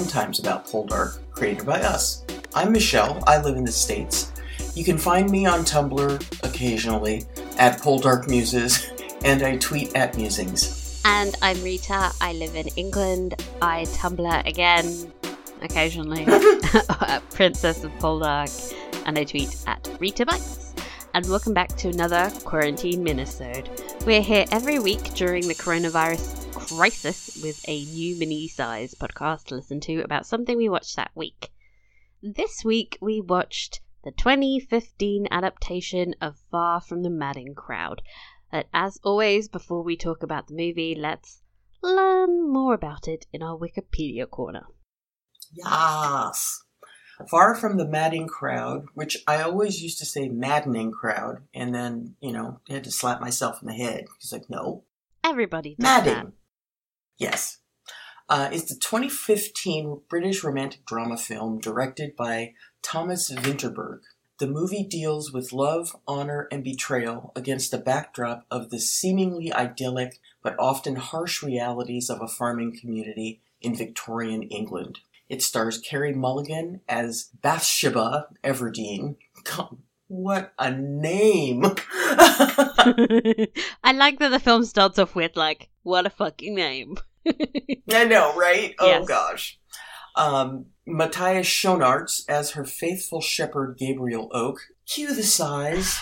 sometimes about Poldark, created by us. I'm Michelle. I live in the States. You can find me on Tumblr occasionally at Poldark Muses, and I tweet at Musings. And I'm Rita. I live in England. I Tumblr again, occasionally. At Princess of Poldark. And I tweet at Rita Bites. And welcome back to another Quarantine Minisode. We're here every week during the coronavirus crisis with a new mini-size podcast to listen to about something we watched that week. This week we watched the 2015 adaptation of Far From the Madding Crowd. But as always, before we talk about the movie, let's learn more about it in our Wikipedia corner. Yes. Far from the madding crowd, which I always used to say maddening crowd, and then, you know, I had to slap myself in the head. He's like, no, Everybody does Madding. Yes. Uh, it's the 2015 British romantic drama film directed by Thomas Vinterberg. The movie deals with love, honor, and betrayal against the backdrop of the seemingly idyllic but often harsh realities of a farming community in Victorian England. It stars Carey Mulligan as Bathsheba Everdeen. What a name! I like that the film starts off with like, "What a fucking name." I know, right? Oh Yes. gosh. Um, Matthias Schoenaerts as her faithful shepherd Gabriel Oak. Cue the sighs.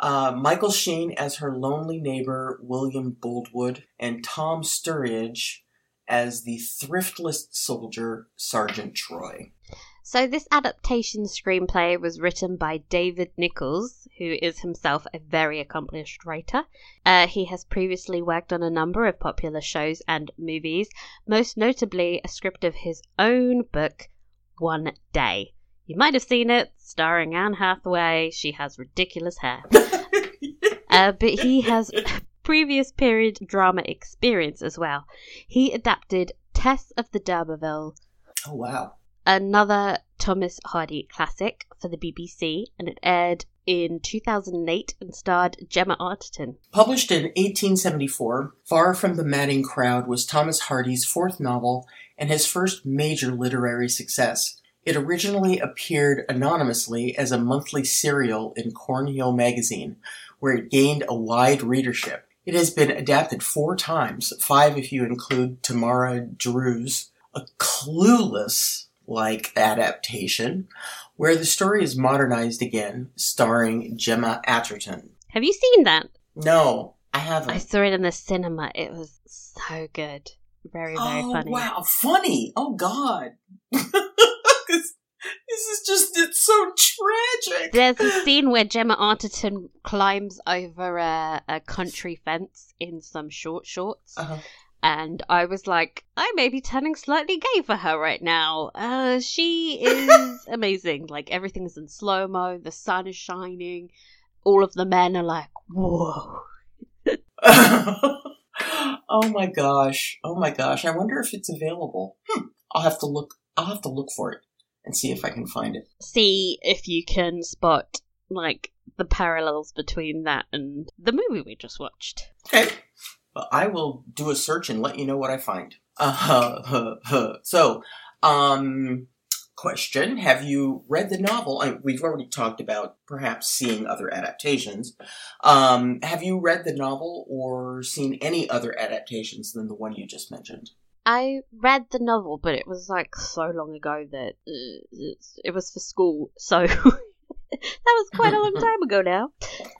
Uh, Michael Sheen as her lonely neighbor William Boldwood, and Tom Sturridge as the thriftless soldier Sergeant Troy. So this adaptation screenplay was written by David Nicholls, who is himself a very accomplished writer. Uh, he has previously worked on a number of popular shows and movies, most notably a script of his own book, One Day. You might have seen it, starring Anne Hathaway. She has ridiculous hair. Uh, but he has previous period drama experience as well. He adapted Tess of the D'Urberville, Oh wow. Another Thomas Hardy classic for the BBC, and it aired in 2008 and starred Gemma Arterton. Published in 1874, Far From the Madding Crowd was Thomas Hardy's fourth novel and his first major literary success. It originally appeared anonymously as a monthly serial in Cornhill magazine, where it gained a wide readership. It has been adapted four times, five if you include Tamara Drewe's A Clueless like adaptation, where the story is modernized again, starring Gemma Arterton. Have you seen that? No, I haven't. I saw it in the cinema. It was so good. Very, very oh, funny. wow, funny. Oh, God. this, is just, it's so tragic. There's a scene where Gemma Arterton climbs over a, a country fence in some short shorts. Uh-huh. And I was like, I may be turning slightly gay for her right now. Uh, she is amazing. Like everything's in slow mo, the sun is shining, all of the men are like, whoa. oh my gosh. Oh my gosh. I wonder if it's available. Hmm. I'll have to look, I'll have to look for it and see if I can find it. See if you can spot like the parallels between that and the movie we just watched. Okay. I will do a search and let you know what I find. Uh, huh. so, um, question: Have you read the novel? I, we've already talked about perhaps seeing other adaptations. Um, have you read the novel or seen any other adaptations than the one you just mentioned? I read the novel, but it was like so long ago that uh, it was for school, so was quite a long time ago now.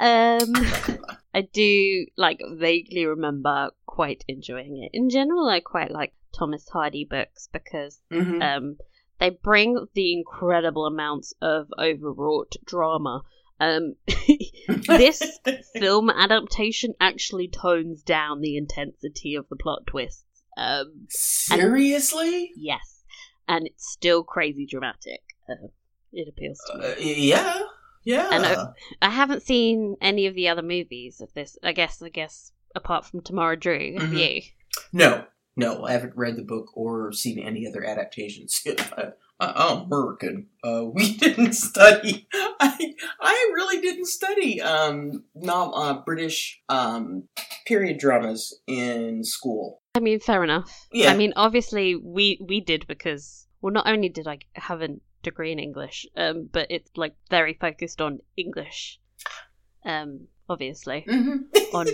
Um, I do like vaguely remember quite enjoying it. In general, I quite like Thomas Hardy books because Mm-hmm. um, they bring the incredible amounts of overwrought drama. Um, this film adaptation actually tones down the intensity of the plot twists. Um, Seriously? yes, and it's still crazy dramatic. Uh, it appeals to me. Uh, yeah. Yeah. And I, I haven't seen any of the other movies of this. I guess, I guess, apart from Tamara Drewe, have Mhm. you? No, no, I haven't read the book or seen any other adaptations. I, I'm American. Uh, we didn't study. I I really didn't study um no, uh, British um period dramas in school. I mean, fair enough. Yeah. I mean, obviously, we we did because well, not only did I have a degree in English, um, but it's like very focused on English. Um, obviously, Mm-hmm. on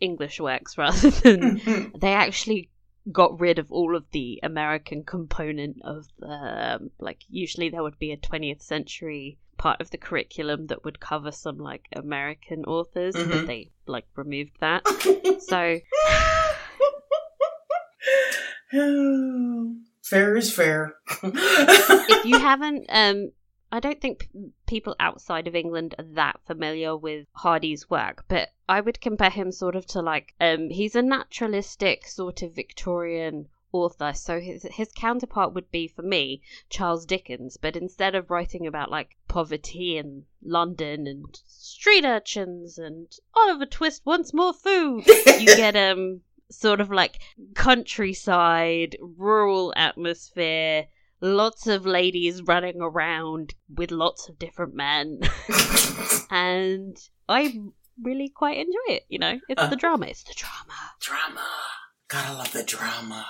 English works rather than Mhm. they actually got rid of all of the American component of the um, like usually there would be a 20th century part of the curriculum that would cover some like American authors Mhm. but they like removed that so fair is fair. if you haven't um I don't think p- people outside of England are that familiar with Hardy's work, but I would compare him sort of to like um he's a naturalistic sort of Victorian author. So his his counterpart would be for me Charles Dickens, but instead of writing about like poverty in London and street urchins and Oliver Twist wants more food, you get um sort of like countryside, rural atmosphere, lots of ladies running around with lots of different men. and I really quite enjoy it, you know. It's Uh. the drama. It's the drama. drama. Gotta love the drama.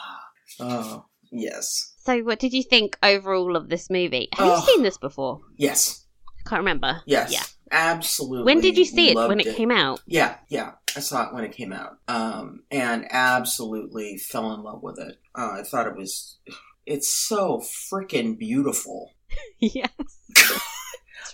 Oh, yes. So what did you think overall of this movie? Have Oh. you seen this before? Yes. I can't remember. Yes. Yeah. Absolutely. When did you see it? When loved it came out? Yeah, yeah. I saw it when it came out. Um, and absolutely fell in love with it. Uh, I thought it was, it's so freaking beautiful. yes.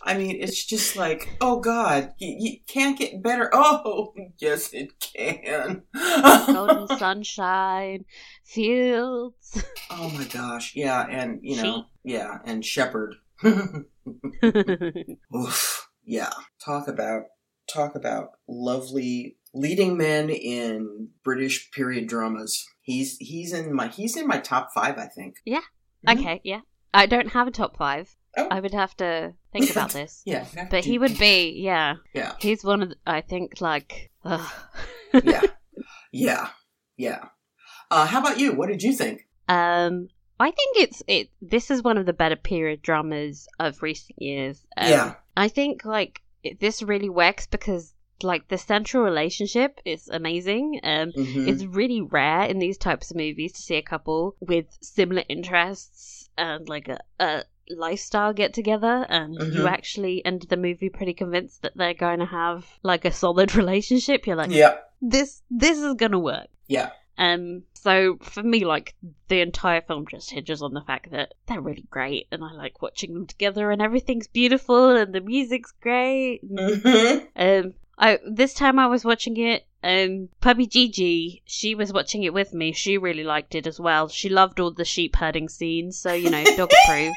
I mean, it's just like, oh God, you, you can't get better. Oh, yes, it can. Golden sunshine, fields. oh my gosh, yeah, and you know, Sheep. yeah, and Shepherd. Oof, yeah. Talk about talk about lovely leading men in British period dramas. He's he's in my he's in my top five, I think. Yeah. Mhm. okay, yeah. I don't have a top five. Oh. I would have to think about this. Yeah, But he would be, yeah. Yeah. He's one of, the, I think, like. Yeah, yeah, yeah. Uh, how about you? What did you think? um, I think it's it. This is one of the better period dramas of recent years. Um, Yeah. I think like it, this really works because like the central relationship is amazing. Um, Mhm. it's really rare in these types of movies to see a couple with similar interests and like a, a lifestyle get together and you Mhm. actually end the movie pretty convinced that they're going to have like a solid relationship you're like yeah, this this is going to work yeah, um so for me like the entire film just hinges on the fact that they're really great and i like watching them together and everything's beautiful and the music's great Mhm. um, I this time I was watching it. Um, Puppy Gigi, she was watching it with me. She really liked it as well. She loved all the sheep herding scenes, so you know, dog approved.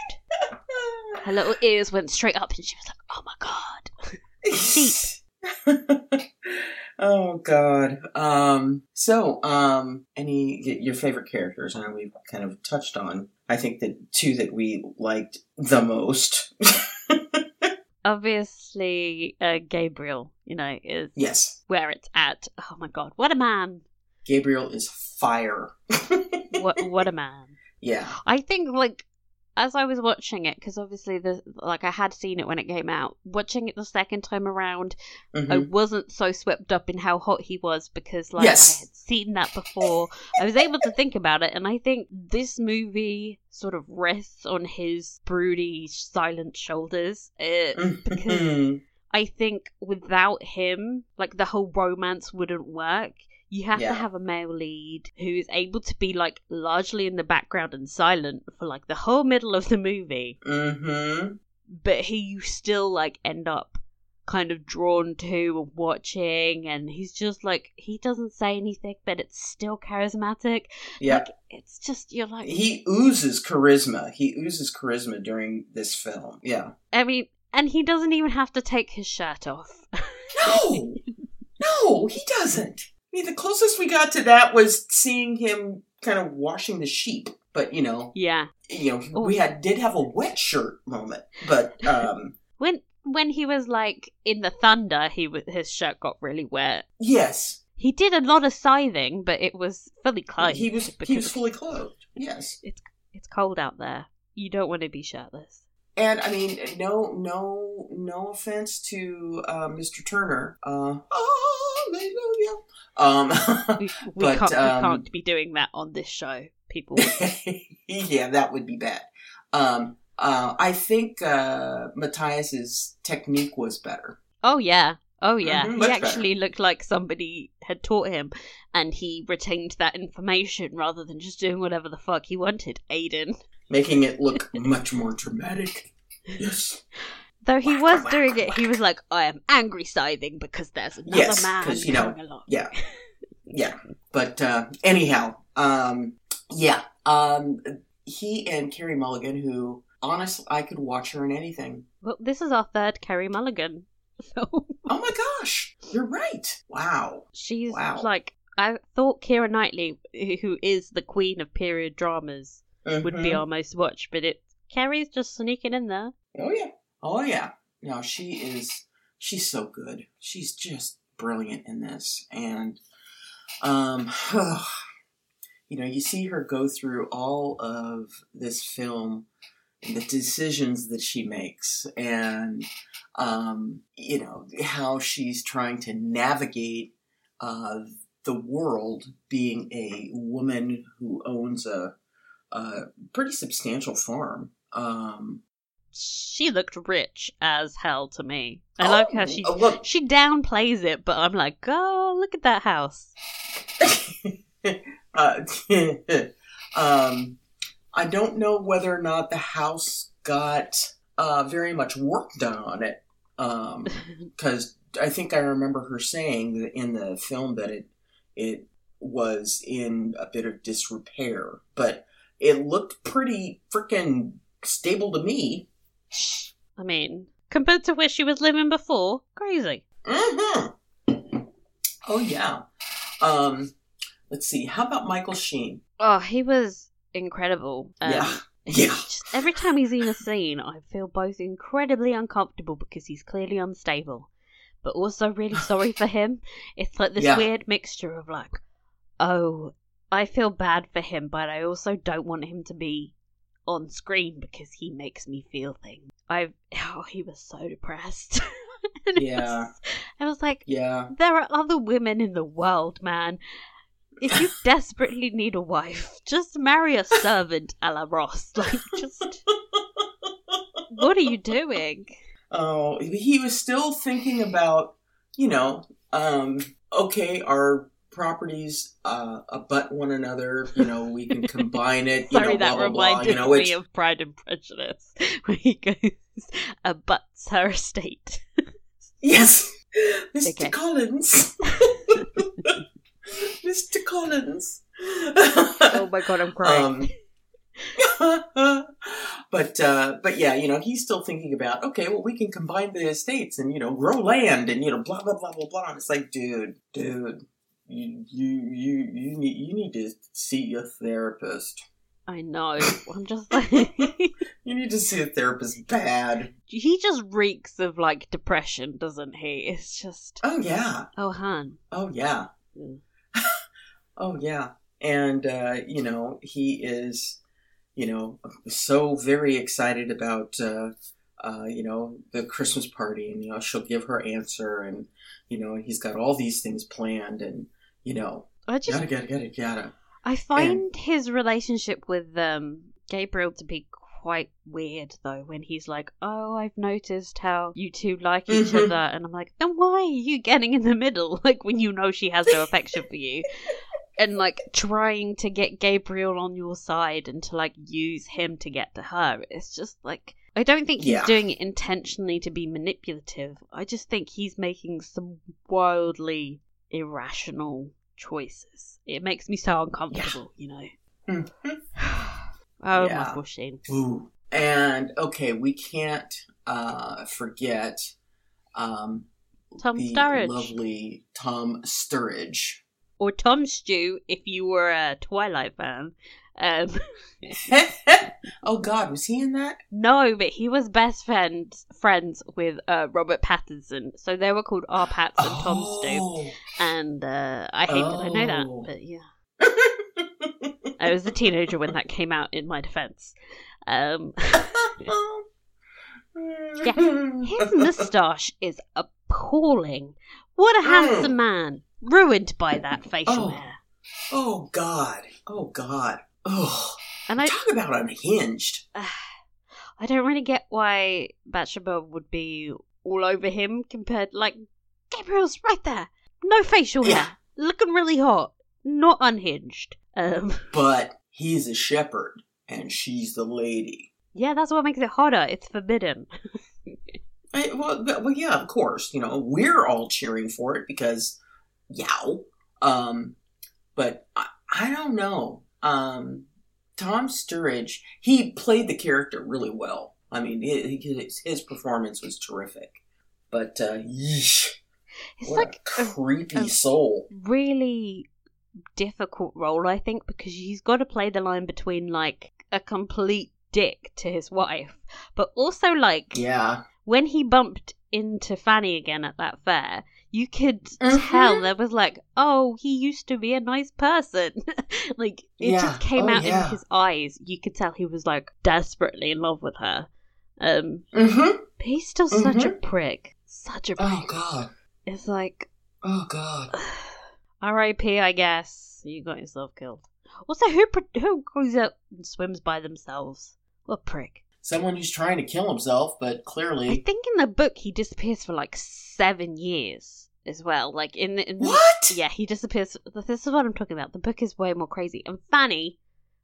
Her little ears went straight up, and she was like, "Oh my god!" Sheep. oh God. Um. So, um, any your favorite characters? I know we've kind of touched on. I think the two that we liked the most. Obviously, uh, Gabriel, you know, is yes, where it's at. Oh my god, what a man! Gabriel is fire. What what a man! yeah. I think like as I was watching it, because obviously the like I had seen it when it came out. Watching it the second time around, I Mhm. wasn't so swept up in how hot he was because like Yes. I had seen that before. I was able to think about it and I think this movie sort of rests on his broody silent shoulders uh, because Mhm. I think without him like the whole romance wouldn't work. You have Yeah. to have a male lead who is able to be like largely in the background and silent for like the whole middle of the movie Mhm. but he you still like end up kind of drawn to and watching and he's just like he doesn't say anything but it's still charismatic Yeah. like it's just you're like He oozes charisma. He oozes charisma during this film. Yeah. i mean and he doesn't even have to take his shirt off No, no, he doesn't. I mean, the closest we got to that was seeing him kind of washing the sheep. But you know, yeah you know, Oh. we had did have a wet shirt moment. But um, when when he was like in the thunder he his shirt got really wet yes, he did a lot of scything but it was fully clothed he was he was fully clothed. Yes, it's it's cold out there you don't want to be shirtless and I mean, no, no, no offense to uh, Mr. Turner. Uh, hallelujah. Um, We, we But, can't, um, we can't be doing that on this show, people. yeah, that would be bad. Um, uh, I think uh, Matthias's technique was better. Oh yeah. Oh yeah. Mhm, he actually looked like somebody had taught him and he retained that information rather than just doing whatever the fuck he wanted, Aidan. making it look much more dramatic. Yes. Though he Whack, was whack, doing whack, it, he was like, I am angry scything because there's another Yes, man 'cause, you know, along. Yeah. Yeah. But uh, anyhow, um, yeah. Um, he and Carey Mulligan, who honestly, I could watch her in anything. Well, this is our third Carey Mulligan. Oh my gosh, you're right. Wow. she's Wow. like I thought Keira Knightley, who is the queen of period dramas, would be Mhm. our most watched, but it Carey's just sneaking in there. Oh yeah. Oh yeah. No, she is. She's so good. She's just brilliant in this, and um, you know, you see her go through all of this film and the decisions that she makes, and um, you know how she's trying to navigate uh, the world, being a woman who owns a, a pretty substantial farm. Um, She looked rich as hell to me. I like how she Oh, look, she downplays it, but I'm like, oh, look at that house. uh, um, I don't know whether or not the house got uh, very much work done on it, because I think I remember her saying that in the film that it it was in a bit of disrepair, but it looked pretty freaking stable to me. I mean, compared to where she was living before, crazy. hmm Oh yeah. Um, let's see. How about Michael Sheen? Oh, he was incredible. Um, Yeah. Yeah. just- every time he's in a scene, I feel both incredibly uncomfortable because he's clearly unstable, but also really sorry for him. It's like this Yeah. weird mixture of like, oh, I feel bad for him, but I also don't want him to be on screen because he makes me feel things. I oh, he was so depressed. Yeah. was- I was like, Yeah. there are other women in the world, man. If you desperately need a wife, just marry a servant a la Ross. Like, just what are you doing? Oh, he was still thinking about, you know, um, okay, our properties uh, abut one another. You know, we can combine it. You Sorry, know, that blah, blah, blah. You know, me of Pride and Prejudice, where he goes, abuts her estate. yes, Mr. Okay. Collins, Mr. Collins. oh my god, I'm crying. Um, but uh, but yeah, you know, he's still thinking about okay, well, we can combine the estates and you know grow land and you know blah blah blah blah blah. And it's like, dude, dude, you you you you need you need to see a therapist. I know. I'm just like, You need to see a therapist bad. he just reeks of like depression, doesn't he? It's just, Oh yeah, oh, Han. oh yeah, Mm. oh yeah, and uh, you know he is, you know, so very excited about. Uh, uh, you know, the Christmas party, and you know, she'll give her answer, and you know, he's got all these things planned, and you know, I just yada yada yada yada. I find his relationship with um, Gabriel to be quite weird, though, when he's like, Oh, I've noticed how you two like each Mhm. other. And I'm like, Then why are you getting in the middle? Like, when you know she has no affection for you. And, like, trying to get Gabriel on your side and to, like, use him to get to her. It's just like. I don't think he's Yeah. doing it intentionally to be manipulative. I just think he's making some wildly irrational choices. It makes me so uncomfortable, you know. Mhm. oh, Yeah. Michael Sheen. Ooh. And okay, we can't uh, forget um, Tom the Sturridge. lovely Tom Sturridge. Or Tom Stew, if you were a Twilight fan. Um, oh God, was he in that? no, but he was best friends friends with uh, Robert Pattinson, so they were called R. Pats and Tom Stew. oh. And uh, I hate that I know that, Oh. but yeah. I was a teenager when that came out. In my defense, um, his moustache is appalling. What a handsome man! ruined by that facial Oh. hair. Oh God. Oh God. Oh, And I, talk about unhinged. I don't really get why Bathsheba would be all over him compared. Like Gabriel's right there, no facial Yeah. hair, looking really hot, not unhinged. Um, But he's a shepherd, and she's the lady. yeah, that's what makes it hotter. It's forbidden. I, well, well, yeah, of course. You know, we're all cheering for it because, yow. Um, but I, I don't know. Um, Tom Sturridge, he played the character really well. I mean, his, his performance was terrific. But, uh, yeesh, It's like a a creepy a- soul. really difficult role, I think, because he's got to play the line between like a complete dick to his wife, but also like Yeah. when he bumped into Fanny again at that fair, you could Mhm. tell there was like, oh, he used to be a nice person. like it Yeah. just came Oh, out yeah. in his eyes. You could tell he was like desperately in love with her. Um, Mm-hmm. but he's still such a prick. Such a prick. Oh, God. It's like Oh, God. R.I.P. I guess you got yourself killed. Also, who who goes out and swims by themselves? What prick! Someone who's trying to kill himself, but clearly. I think in the book he disappears for like seven years as well. Like in the, in the What? yeah, he disappears. This is what I'm talking about. The book is way more crazy. And Fanny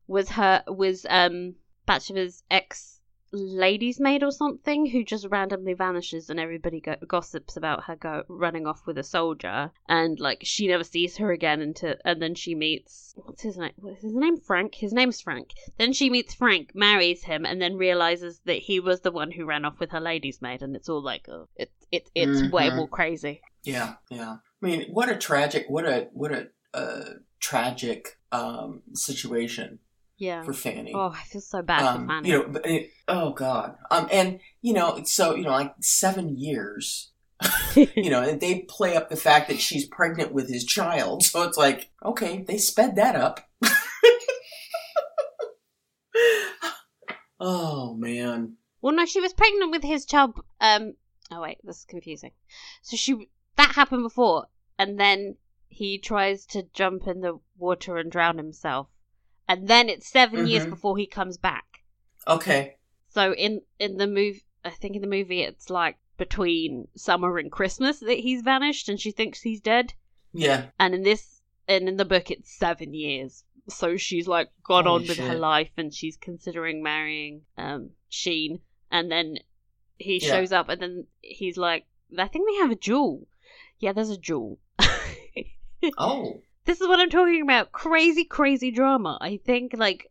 was her was um Bathsheba's ex lady's maid or something who just randomly vanishes and everybody go- gossips about her go running off with a soldier. And like she never sees her again until and then she meets what's his name what's his name? Frank? His name's Frank. Then she meets Frank marries him and then realizes that he was the one who ran off with her lady's maid. And it's all like oh, it, it it's way Mhm. more crazy. Yeah, yeah. I mean, what a tragic, what a what a uh, tragic um, situation yeah for Fanny. oh I feel so bad um, for Fanny You know, it, oh god. Um, and you know, so you know, like seven years. You know, and they play up the fact that she's pregnant with his child, so it's like, okay, they sped that up. oh man. Well, no, she was pregnant with his child. Um. Oh wait, this is confusing. So she that happened before, and then he tries to jump in the water and drown himself, and then it's 7 years Mhm. before he comes back. Okay. So in in the movie, I think in the movie it's like between summer and Christmas that he's vanished, and she thinks he's dead. Yeah. And in this, and in the book, it's seven years. So she's like gone Holy on with her life, and she's considering marrying um Sheen. And then he Yeah. shows up, and then he's like, "I think they have a jewel." Yeah, there's a jewel. Oh, this is what I'm talking about. Crazy, crazy drama. I think like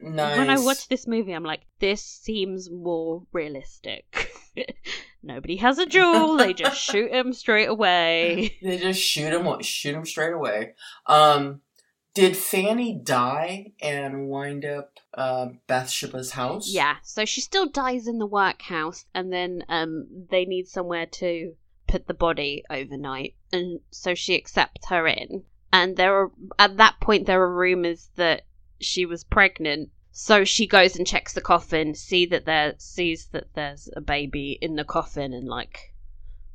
nice. when I watch this movie, I'm like, this seems more realistic. Nobody has a jewel; they just shoot him straight away. They just shoot him, shoot him straight away. Um, did Fanny die and wind up uh, Bathsheba's house? Yeah, so she still dies in the workhouse, and then um, they need somewhere to put the body overnight, and so she accepts her in. And there are at that point there are rumors that she was pregnant, so she goes and checks the coffin, see that there sees that there's a baby in the coffin, and like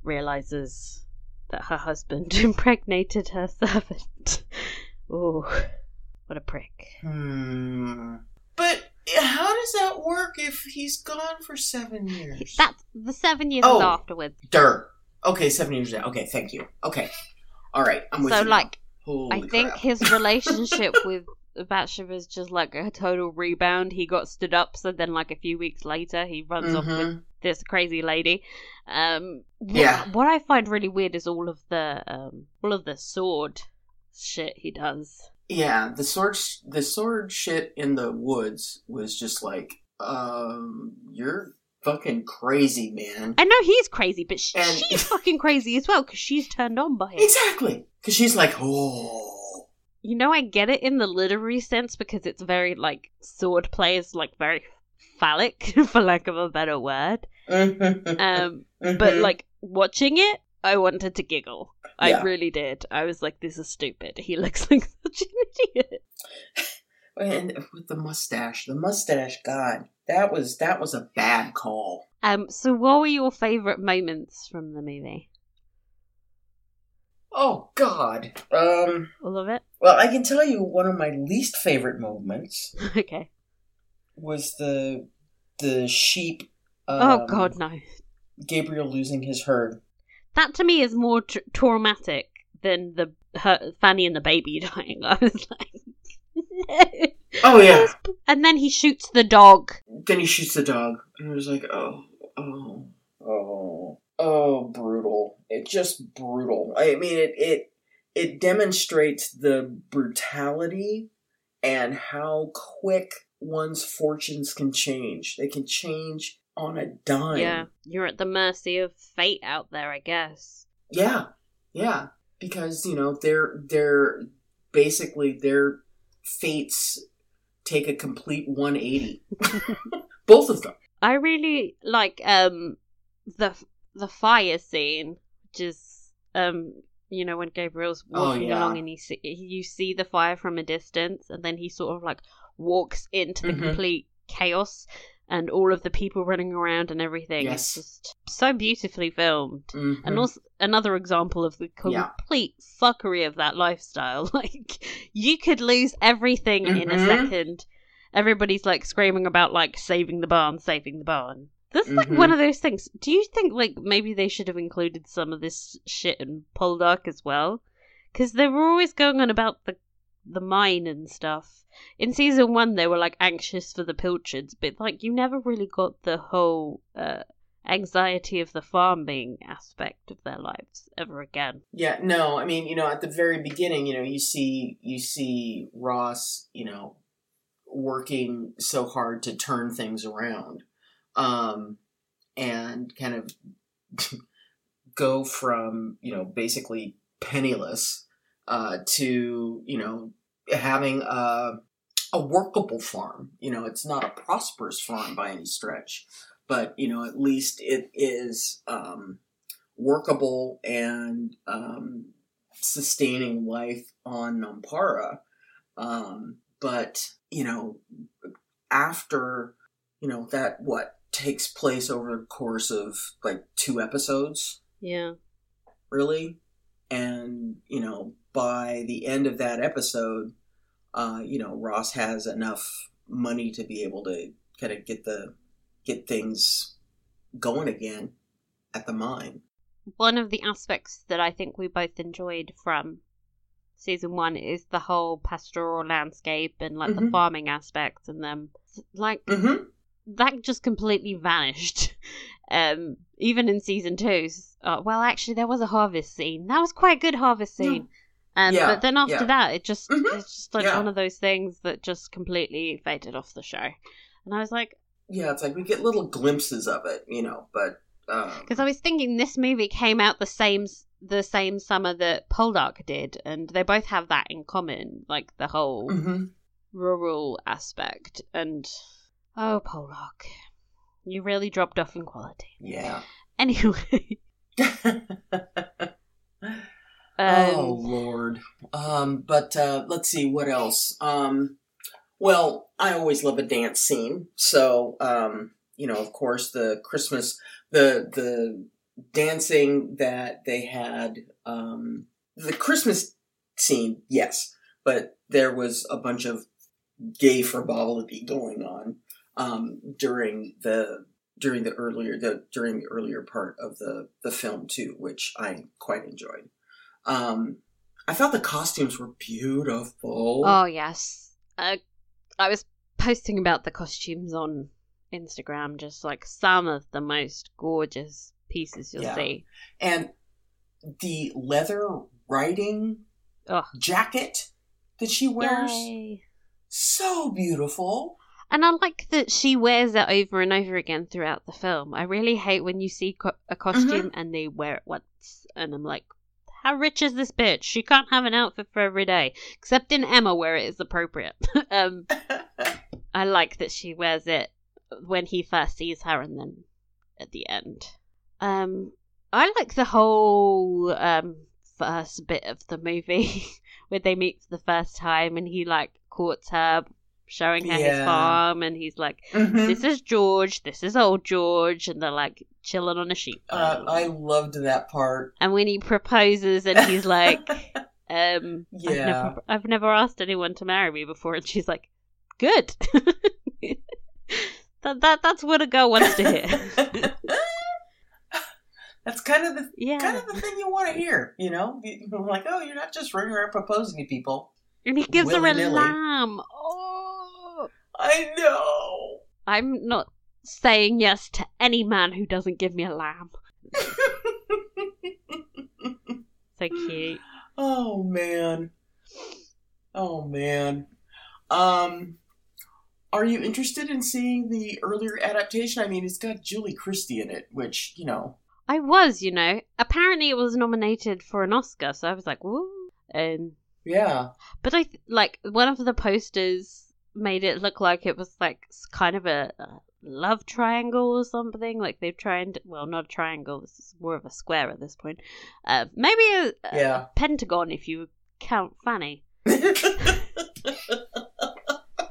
realizes that her husband impregnated her servant. Ooh, what a prick. Hmm. But how does that work if he's gone for seven years? That's the seven years Oh. afterwards. Dur. Okay, seven years now. Okay, thank you. Okay. All right, I'm with So you. now. like Holy I think his relationship with Bathsheba is just like a total rebound. He got stood up, so then like a few weeks later, he runs off with Mhm. this crazy lady. Um, wh- Yeah. What I find really weird is all of the um, all of the sword shit he does. Yeah, the sword, the sword shit in the woods was just like, um, you're fucking crazy, man. I know he's crazy, but sh- And- she's fucking crazy as well because she's turned on by him. Exactly, because she's like, oh, You know, I get it in the literary sense because it's very like sword play is like very phallic, for lack of a better word. Um, but like watching it, I wanted to giggle. I Yeah. really did. I was like, "This is stupid." He looks like such an idiot. And with the mustache, the mustache, God, that was that was a bad call. Um, so what were your favorite moments from the movie? Oh God. Um. All of it? Well, I can tell you one of my least favorite moments okay. was the the sheep. Um, oh god, no. Gabriel losing his herd. That to me is more tr- traumatic than the her, Fanny and the baby dying. I was like, no. Oh yeah. And then he shoots the dog. Then he shoots the dog, and it was like, oh, oh, oh, oh, brutal. It just brutal. I mean, it it it demonstrates the brutality and how quick one's fortunes can change. They can change on a dime. Yeah, you're at the mercy of fate out there, I guess. Yeah, yeah. Because you know they're they're basically their fates take a complete 180. Both of them. I really like um the the fire scene, which is um you know when Gabriel's Oh, walking yeah. along and he see, you see the fire from a distance, and then he sort of like walks into the Mhm. complete chaos and all of the people running around and everything. Yes. It's just so beautifully filmed. Mhm. And also another example of the Yeah. complete fuckery of that lifestyle. Like you could lose everything in a Mhm. second. Everybody's like screaming about like saving the barn, saving the barn. This is like Mhm. one of those things. Do you think like maybe they should have included some of this shit in Poldark as well? Because they were always going on about the the mine and stuff. In season one, they were like anxious for the pilchards, but like you never really got the whole uh, anxiety of the farming aspect of their lives ever again. Yeah, no, I mean, you know, at the very beginning, you know, you see you see Ross, you know, working so hard to turn things around. Um and kind of go from, you know, basically penniless uh to, you know, having a a workable farm. You know, it's not a prosperous farm by any stretch, but you know, at least it is um workable and um, sustaining life on Nampara. Um, but you know, after you know that what takes place over the course of like two episodes, Yeah. really, and you know by the end of that episode, uh, you know Ross has enough money to be able to kind of get the get things going again at the mine. One of the aspects that I think we both enjoyed from season one is the whole pastoral landscape and like the Mhm. farming aspects and them like Mm-hmm. that just completely vanished. Um, even in season two, uh, well, actually, there was a harvest scene. That was quite a good harvest Yeah. scene. And Yeah, but then after yeah. that, it just Mhm, it's just like yeah. one of those things that just completely faded off the show. And I was like, Yeah, it's like we get little glimpses of it, you know, but um, because I was thinking this movie came out the same the same summer that Poldark did, and they both have that in common, like the whole mhm. rural aspect. And oh, Poldark, you really dropped off in quality. yeah. Anyway, oh um, Lord. Um, but uh, let's see what else. Um, well, I always love a dance scene, so um, you know, of course, the Christmas, the the dancing that they had, um, the Christmas scene, yes, but there was a bunch of gay frivolity going on um, during the during the earlier the during the earlier part of the the film too, which I quite enjoyed. Um, I thought the costumes were beautiful. Oh yes, uh, I was posting about the costumes on Instagram. Just like some of the most gorgeous pieces you'll Yeah. see. and the leather riding jacket that she wears, Yay. so beautiful. And I like that she wears it over and over again throughout the film. I really hate when you see co- a costume Mm-hmm. and they wear it once, and I'm like, how rich is this bitch? She can't have an outfit for every day, except in Emma where it is appropriate. um, I like that she wears it when he first sees her and then at the end. Um, I like the whole um first bit of the movie where they meet for the first time and he like courts her showing her his farm, and he's like, Mhm. "This is George. This is old George," and they're like chilling on a sheep. Uh. I loved that part. and when he proposes, and he's like, um, I've Yeah. never, I've never asked anyone to marry me before, and she's like, "Good." that that that's what a girl wants to hear. That's kind of the yeah. kind of the thing you want to hear, you know? Like, oh, you're not just running around proposing to people. And he gives her a lamb. Oh, I know. I'm not saying yes to any man who doesn't give me a lamb. So cute. oh man. Oh man. Um are you interested in seeing the earlier adaptation? I mean, it's got Julie Christie in it, which, you know, I was, you know. Apparently, it was nominated for an Oscar, so I was like, "Woo!" And yeah. but I th- like one of the posters made it look like it was like kind of a, a love triangle or something. Like they've tried, well, not a triangle. This is more of a square at this point. Uh, maybe a, a Yeah. pentagon if you count Fanny.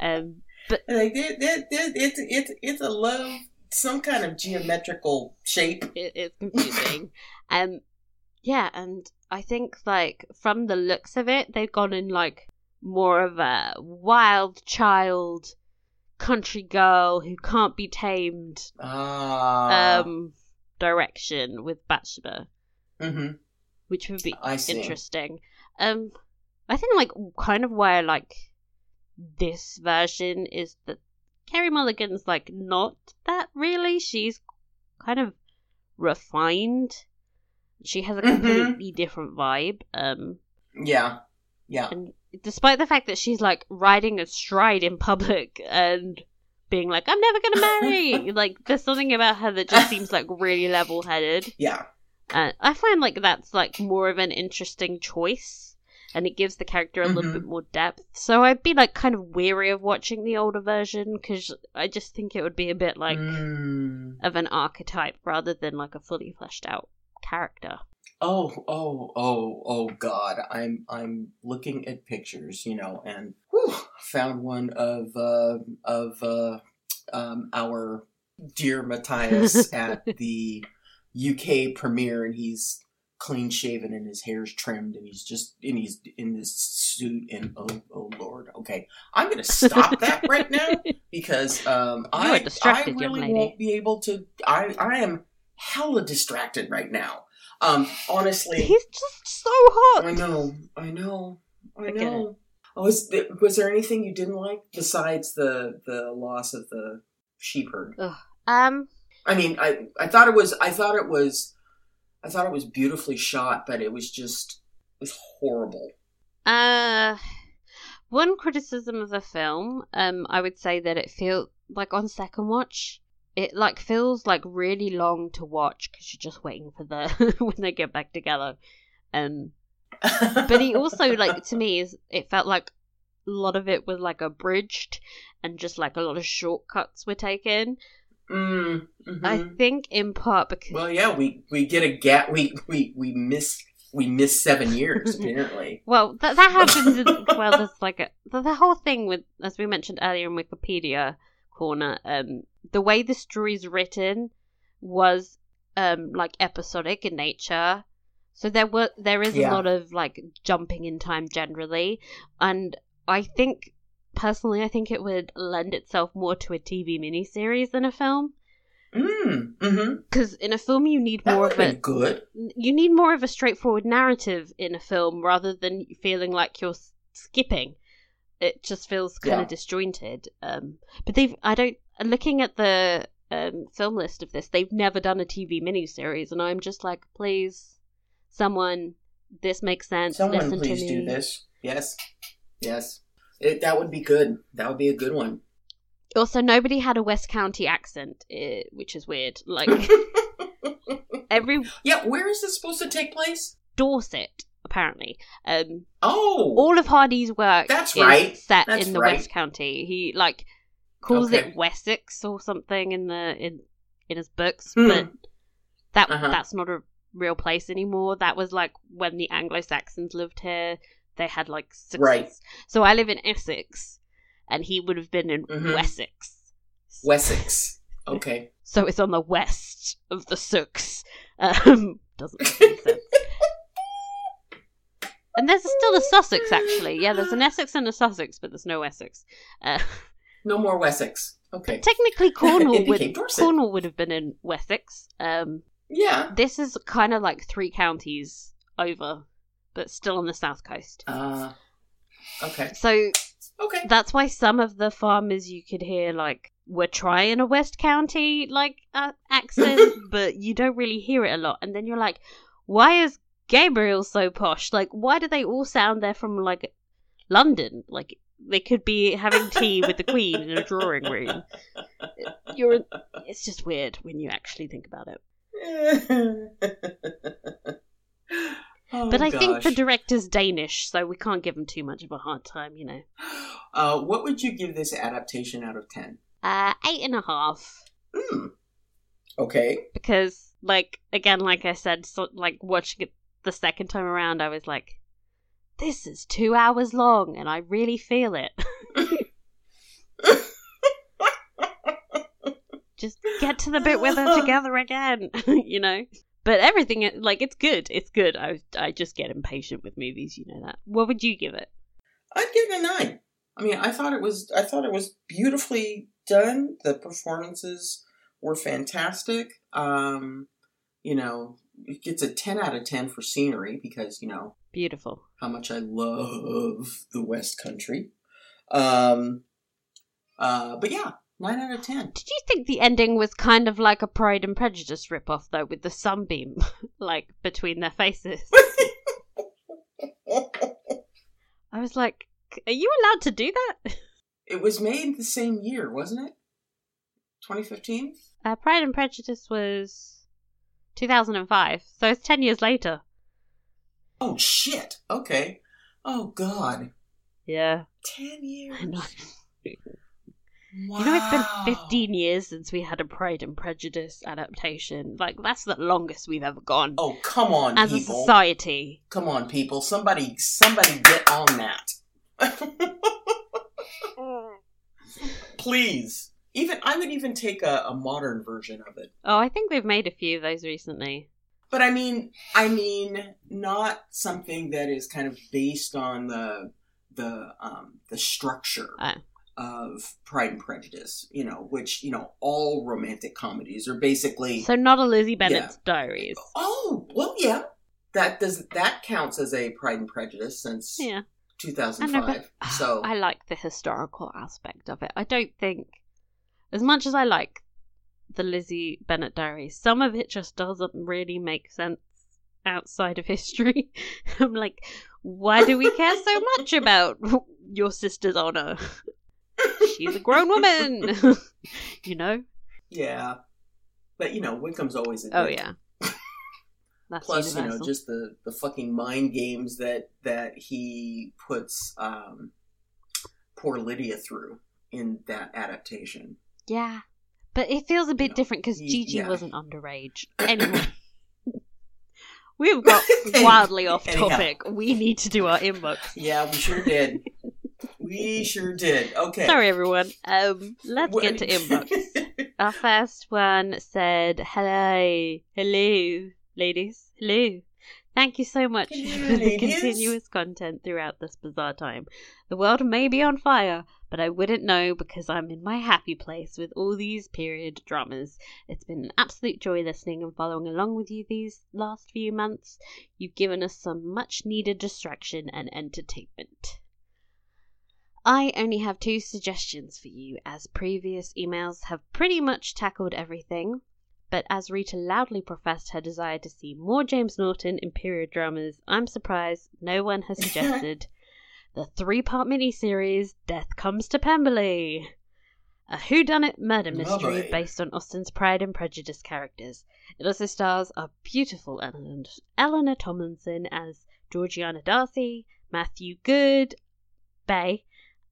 Um, like it, it, it, it's it's it's a love some kind of geometrical shape. it, it's confusing. um, yeah, and I think like from the looks of it, they've gone in like more of a wild child, country girl who can't be tamed Ah. um direction with Bathsheba, mhm. which would be interesting. Um, I think like kind of why I like this version is that Carey Mulligan's like not that really. She's kind of refined. She has a Mhm. completely different vibe. Um, Yeah. Yeah. and despite the fact that she's like riding a stride in public and being like, "I'm never gonna marry," like there's something about her that just seems like really level-headed. Yeah. Uh, I find like that's like more of an interesting choice, and it gives the character a little Mhm. bit more depth. So I'd be like kind of weary of watching the older version because I just think it would be a bit like Mm. of an archetype rather than like a fully fleshed out character. Oh, oh, oh, oh God! I'm I'm looking at pictures, you know, and whew, found one of uh, of uh, um, our dear Matthias at the UK premiere, and he's clean shaven and his hair's trimmed, and he's just and he's in this suit, and oh, oh Lord, okay, I'm gonna stop that right now because um, I I really won't be able to. I I am hella distracted right now. Um, honestly, He's just so hot. I know, I know, I get know. Oh, was th- was there anything you didn't like besides the the loss of the sheep herd? Um, I mean, I I thought it was I thought it was I thought it was beautifully shot, but it was just it was horrible. Uh, one criticism of the film, um, I would say that it felt like on second watch, it like feels like really long to watch because you're just waiting for the when they get back together. Um, but he also like to me is it felt like a lot of it was like abridged and just like a lot of shortcuts were taken. mm, mhm. I think in part because well, yeah, we we get a gap. We we we miss we miss seven years apparently. Well, that that happens. In, well, there's like a the, the whole thing with, as we mentioned earlier in Wikipedia corner, um, the way the story's written was um like episodic in nature. So there were there is Yeah. a lot of like jumping in time generally, and I think personally, I think it would lend itself more to a TV miniseries than a film. Mm, mm-hmm. Because in a film, you need That more of a good. you need more of a straightforward narrative in a film rather than feeling like you're skipping. It just feels kind Yeah. of disjointed. Um, but they've I don't looking at the um, film list of this, they've never done a TV miniseries, and I'm just like, please, someone, this makes sense. Someone Listen please to do this. Yes, yes. It, that would be good. That would be a good one. Also, nobody had a West County accent, eh, which is weird. Like every yeah, where is this supposed to take place? Dorset, apparently. Um, Oh, all of Hardy's work That's is right. set That's in the right. West Country. He like calls Okay. it Wessex or something in the in in his books, Hmm. but that Uh-huh. that's not a real place anymore. That was like when the Anglo Saxons lived here. They had like success. Right. So I live in Essex, and he would have been in Mhm. Wessex. Wessex. Okay. So it's on the west of the Sooks. Um, doesn't make sense. And there's still a Sussex, actually. Yeah, there's an Essex and a Sussex, but there's no Essex. Uh, No more Wessex. Okay. technically, Cornwall would. Cornwall would have been in Wessex. Um, Yeah. this is kind of like three counties over, but still on the south coast. Uh. Okay. So Okay. that's why some of the farmers you could hear like were trying a West Country like uh, accent, but you don't really hear it a lot. And then you're like, why is Gabriel so posh? Like, why do they all sound they're from like London? Like they could be having tea with the Queen in a drawing room. You're, it's just weird when you actually think about it. Oh, But I think the director's Danish, so we can't give him too much of a hard time, you know. Uh, what would you give this adaptation out of ten? Uh, eight and a half. Hmm. Okay. because like again like i said so, like watching it the second time around i was like this is two hours long and i really feel it just get to the bit where they're together again you know but everything like it's good it's good i i just get impatient with movies you know that what would you give it I'd give it a nine. I mean, I thought it was. I thought it was beautifully done. The performances were fantastic. Um, you know, it gets a ten out of ten for scenery because you know beautiful how much I love the West Country. Um, uh, but yeah, nine out of ten. did you think the ending was kind of like a pride and prejudice rip-off though with the sunbeam like between their faces I was like, are you allowed to do that? it was made the same year, wasn't it? 2015. Uh, Pride and Prejudice was 2005, so it's 10 years later. Oh shit. Okay. Oh god. Yeah. Ten years. I know. Wow. You know, it's been 15 years since we had a Pride and Prejudice adaptation. Like, that's the longest we've ever gone Oh come on, as a people! society. Come on, people! Somebody, somebody, get on that. Please. Even I would even take a, a modern version of it. Oh, I think they've made a few of those recently. But I mean, I mean, not something that is kind of based on the the um, the structure Oh. of Pride and Prejudice. You know, which you know all romantic comedies are basically. So, not a Lizzie Bennet's Diaries. oh well, yeah. That does that counts as a Pride and Prejudice since Yeah. 2005. I know, but so I like the historical aspect of it. I don't think, as much as I like the Lizzie Bennet Diaries, some of it just doesn't really make sense outside of history. I'm like, why do we care so much about your sister's honor? She's a grown woman, you know. yeah, but you know, Wickham's always a Oh yeah. That's plus universal. you know just the the fucking mind games that that he puts um poor lydia through in that adaptation yeah, but it feels a bit know, different because Gigi yeah. wasn't underage. Anyway. We've got wildly off anyhow. topic. We need to do our inbox. yeah we sure did we sure did okay Sorry, everyone. Um, let's What- get to inbox. Our first one said, "Hello, hello, ladies, hello. Thank you so much Hello, for the ladies. continuous content throughout this bizarre time. The world may be on fire, but I wouldn't know because I'm in my happy place with all these period dramas. It's been an absolute joy listening and following along with you these last few months. You've given us some much needed distraction and entertainment." I only have two suggestions for you, as previous emails have pretty much tackled everything. But as Rita loudly professed her desire to see more James Norton in period dramas, I'm surprised no one has suggested the three part miniseries Death Comes to Pemberley. A whodunit murder mystery Lovely. based on Austen's Pride and Prejudice characters. It also stars our beautiful Eleanor, Eleanor Tomlinson as Georgiana Darcy, Matthew Goode, Bay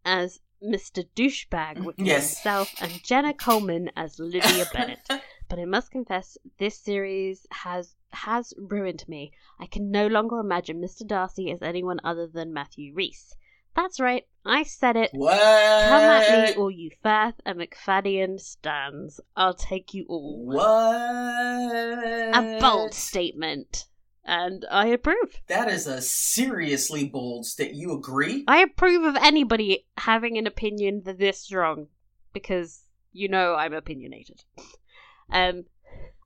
as Mr. Douchebag mm-hmm. Wickham Yes. himself, and Jenna Coleman as Lydia Bennet. But I must confess, this series has has ruined me. I can no longer imagine Mr. Darcy as anyone other than Matthew Rhys. That's right. I said it. What? Come at me, all you Firth and Macfadyen stands. I'll take you all. What? A bold statement. And I approve. That is a seriously bold state. You agree? I approve of anybody having an opinion that this strong. Because you know I'm opinionated. Um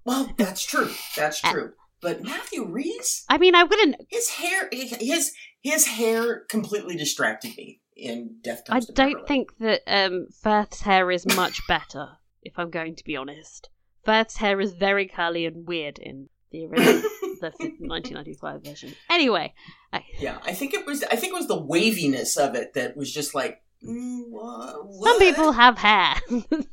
Well, that's true. That's Uh, true. But Matthew Rhys, I mean I wouldn't his hair, his his hair completely distracted me in Death I Comes to don't think that um Firth's hair is much better, if I'm going to be honest. Firth's hair is very curly and weird in the original the 1995 version. Anyway, I, Yeah, I think it was. I think it was the waviness of it that was just like. Mm, wha- some what? people have hair.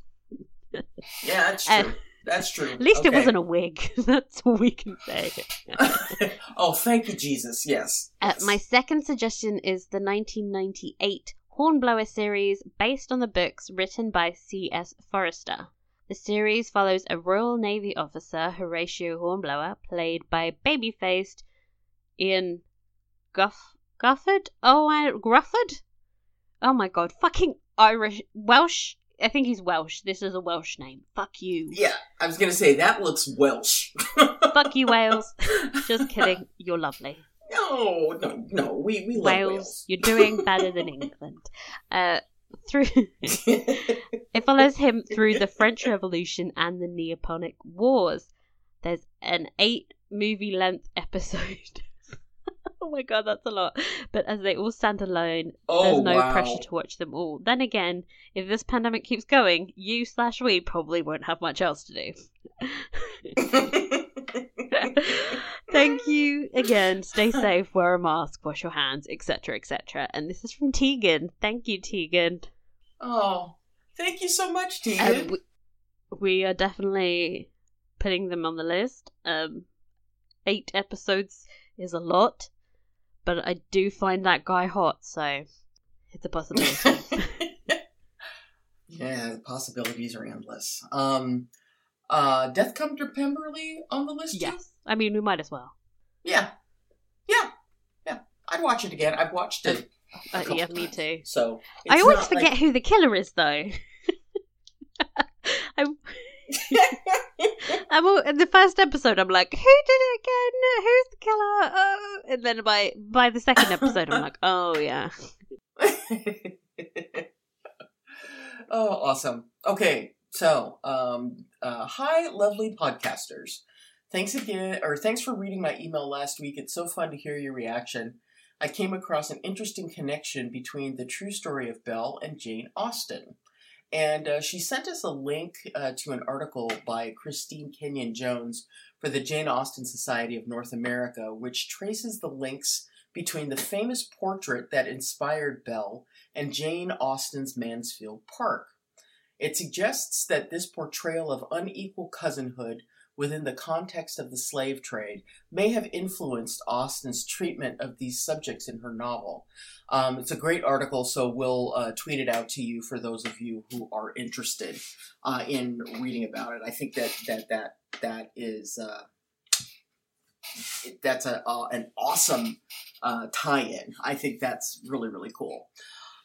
Yeah, that's Uh, true. That's true. At least it wasn't a wig. That's all we can say. oh, thank you, Jesus. Yes. Uh, Yes. my second suggestion is the 1998 Hornblower series based on the books written by C.S. Forester. The series follows a Royal Navy officer, Horatio Hornblower, played by baby-faced Ian Guff Gufford? Oh, I, Grufford? Oh my god, fucking Irish Welsh. I think he's Welsh. This is a Welsh name. Fuck you. Yeah, I was gonna say that looks Welsh. Fuck you, Wales. Just kidding. You're lovely. No, no, no. We we love Wales, Wales. you're doing better than England. Uh, through it follows him through the French Revolution and the Neapolitan Wars. There's an eight movie length episode. oh my god, that's a lot. But as they all stand alone, oh there's no wow. pressure to watch them all. Then again, if this pandemic keeps going, you slash we probably won't have much else to do. Thank you again. Stay safe, wear a mask, wash your hands, etc., etc. And this is from Tegan. Thank you, Tegan. oh, thank you so much, Um, we, we are definitely putting them on the list. Um, eight episodes is a lot, but I do find that guy hot, so it's a possibility. yeah, the possibilities are endless. Um, uh, Death Come to Pemberley on the list. too? yes, I mean we might as well. Yeah, yeah, yeah. I'd watch it again. I've watched it. a Uh, couple yeah, me times. too. So I always forget like- who the killer is, though. I'm, I'm all, in the first episode. I'm like, who did it again? Who's the killer? Oh. And then by by the second episode, I'm like, oh yeah. oh, awesome. Okay, so um, uh, hi, lovely podcasters. Thanks again, or thanks for reading my email last week. It's so fun to hear your reaction. I came across an interesting connection between the true story of Belle and Jane Austen. And uh, she sent us a link uh, to an article by Christine Kenyon Jones for the Jane Austen Society of North America, which traces the links between the famous portrait that inspired Belle and Jane Austen's Mansfield Park. It suggests that this portrayal of unequal cousinhood within the context of the slave trade may have influenced Austen's treatment of these subjects in her novel. Um, it's a great article, so we'll uh, tweet it out to you for those of you who are interested uh, in reading about it. I think that that that that is uh, that's a uh, an awesome uh, tie-in. I think that's really really cool.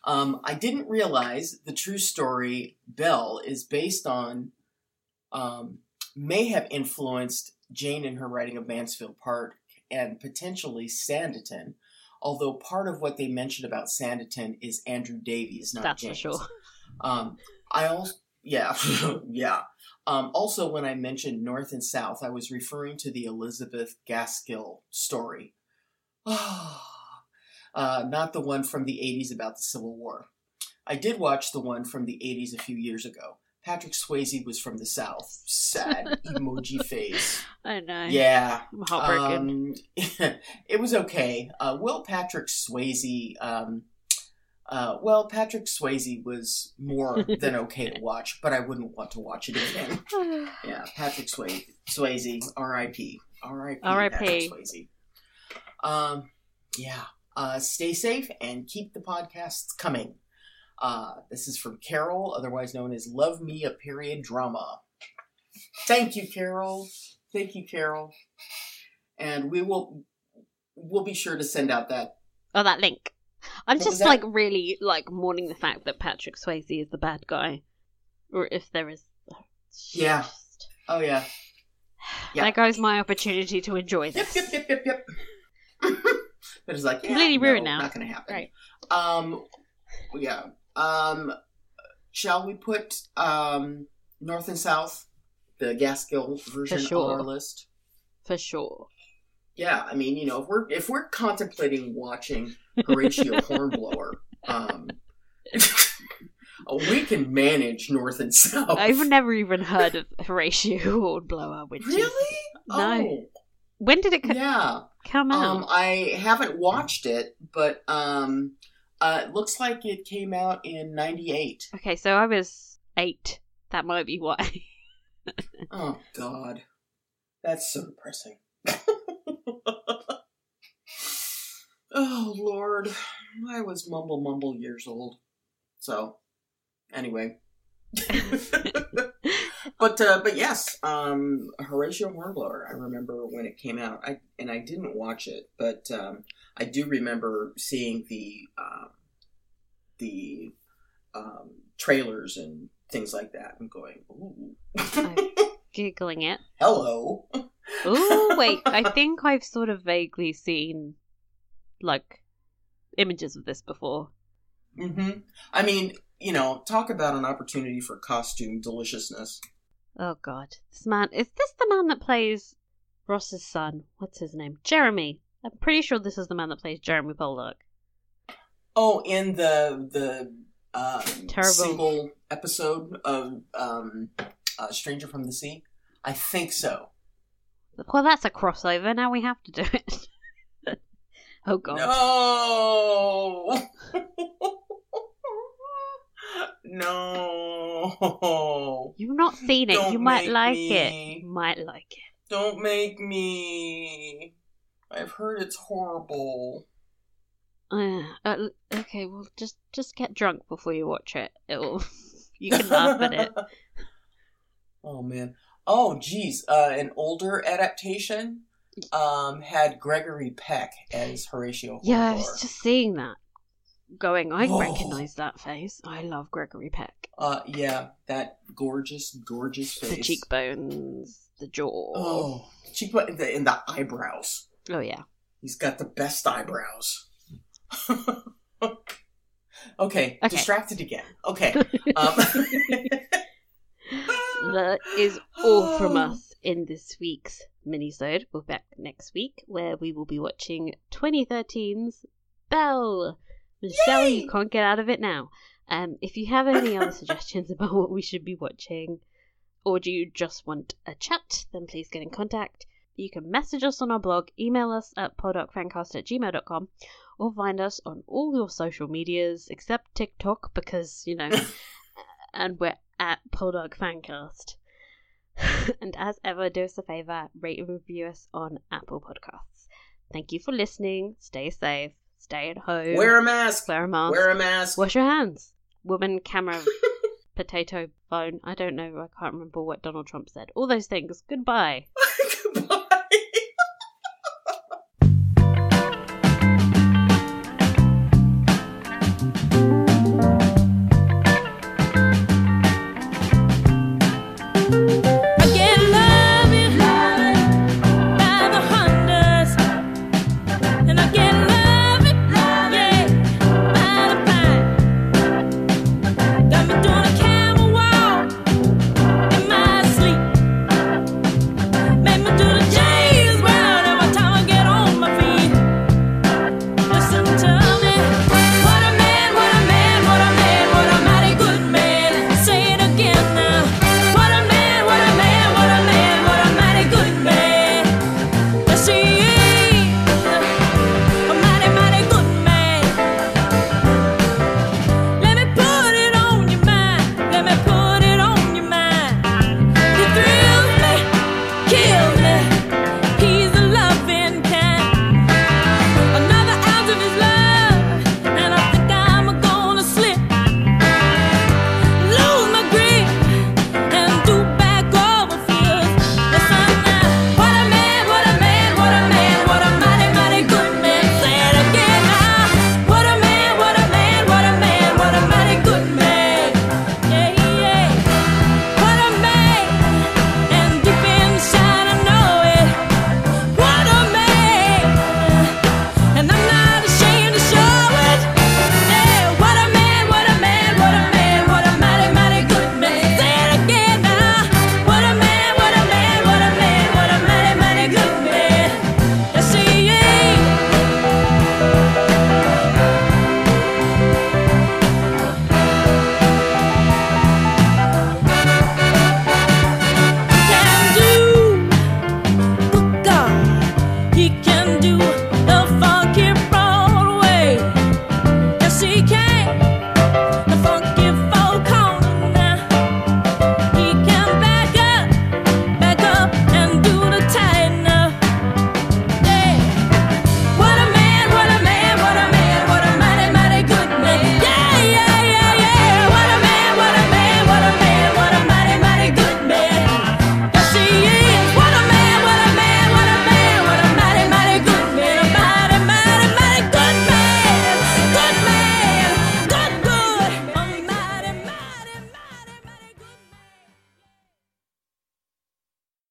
Um, I didn't realize the true story Belle is based on um, may have influenced Jane in her writing of Mansfield Park and potentially Sanditon. Although part of what they mentioned about Sanditon is Andrew Davies, not That's for sure. Um, I also, yeah, yeah. Um, also, when I mentioned North and South, I was referring to the Elizabeth Gaskell story. uh, not the one from the 80s about the Civil War. I did watch the one from the 80s a few years ago. Patrick Swayze was from the South. Sad emoji face. I know. Yeah. I'm heartbroken. Um, it was okay. Uh, Will Patrick Swayze. Um, uh, well, Patrick Swayze was more than okay to watch, but I wouldn't want to watch it again. Yeah, Patrick Swayze. Swayze. R.I.P. R.I.P. R.I.P.. Patrick Swayze. Um, yeah. Uh, stay safe and keep the podcasts coming. Uh, this is from Carol, otherwise known as Love Me a Period Drama. Thank you, Carol. Thank you, Carol. And we will we'll be sure to send out that oh, that link. I'm What just like really like mourning the fact that Patrick Swayze is the bad guy, or if there is. Yeah. just- Oh yeah. Yeah. There goes my opportunity to enjoy Yep, this. yep, yep, yep, yep. but it's like yeah, Completely no, ruined now. Not going to happen. Right. Um. Yeah. Um. Shall we put um North and South, the Gaskell version sure. on our list? For sure. Yeah, I mean, you know, if we're if we're contemplating watching Horatio Hornblower, um, we can manage North and South. I've never even heard of Horatio Hornblower, which really No. when did it Oh, co- yeah. come out? Um, I haven't watched it, but um, uh, it looks like it came out in '98. okay, so I was eight. That might be why. Oh God, that's so depressing. oh Lord, I was mumble mumble years old. So, anyway. but uh, but yes, um, Horatio Hornblower. I remember when it came out. I and I didn't watch it, but um, I do remember seeing the um, the um, trailers and things like that, and going, "Ooh, Googling it. hello." Oh wait, I think I've sort of vaguely seen like images of this before. Mm-hmm. I mean, you know, talk about an opportunity for costume deliciousness. Oh god. This man is this the man that plays Ross's son? What's his name? Jeremy. I'm pretty sure this is the man that plays Jeremy Poldark. Oh, in the the um, Terrible. single episode of um, uh, Stranger from the Sea, I think so. Well that's a crossover, now we have to do it. oh god. No. no. You've not seen it. Don't you might like me. it. You might like it. Don't make me. I've heard it's horrible. Uh, uh, okay, well just just get drunk before you watch it. It'll you can laugh at it. Oh man. Oh geez. Uh, an older adaptation um, had Gregory Peck as Horatio. Yeah, I was just seeing that. Going, I Oh. recognise that face. I love Gregory Peck. Uh, yeah, that gorgeous, gorgeous face. The cheekbones, the jaw. Oh, cheekbone and the, and the eyebrows. Oh, yeah. He's got the best eyebrows. okay, Okay. distracted again. Okay. Um, That is all from us in this week's minisode. We'll be back next week where we will be watching 2013's Belle. Michelle, Yay! you can't get out of it now. Um, if you have any other suggestions about what we should be watching, or do you just want a chat, then please get in contact. You can message us on our blog, email us at podocfancast at gmail.com, or find us on all your social medias except TikTok because, you know, and we're at Podog Fancast. and as ever, do us a favor, rate and review us on Apple Podcasts. Thank you for listening. Stay safe. Stay at home. wear a mask. Wear a mask. Wear a mask. Wash your hands. Woman, camera, potato, phone. I don't know. I can't remember what Donald Trump said. All those things. Goodbye. Goodbye.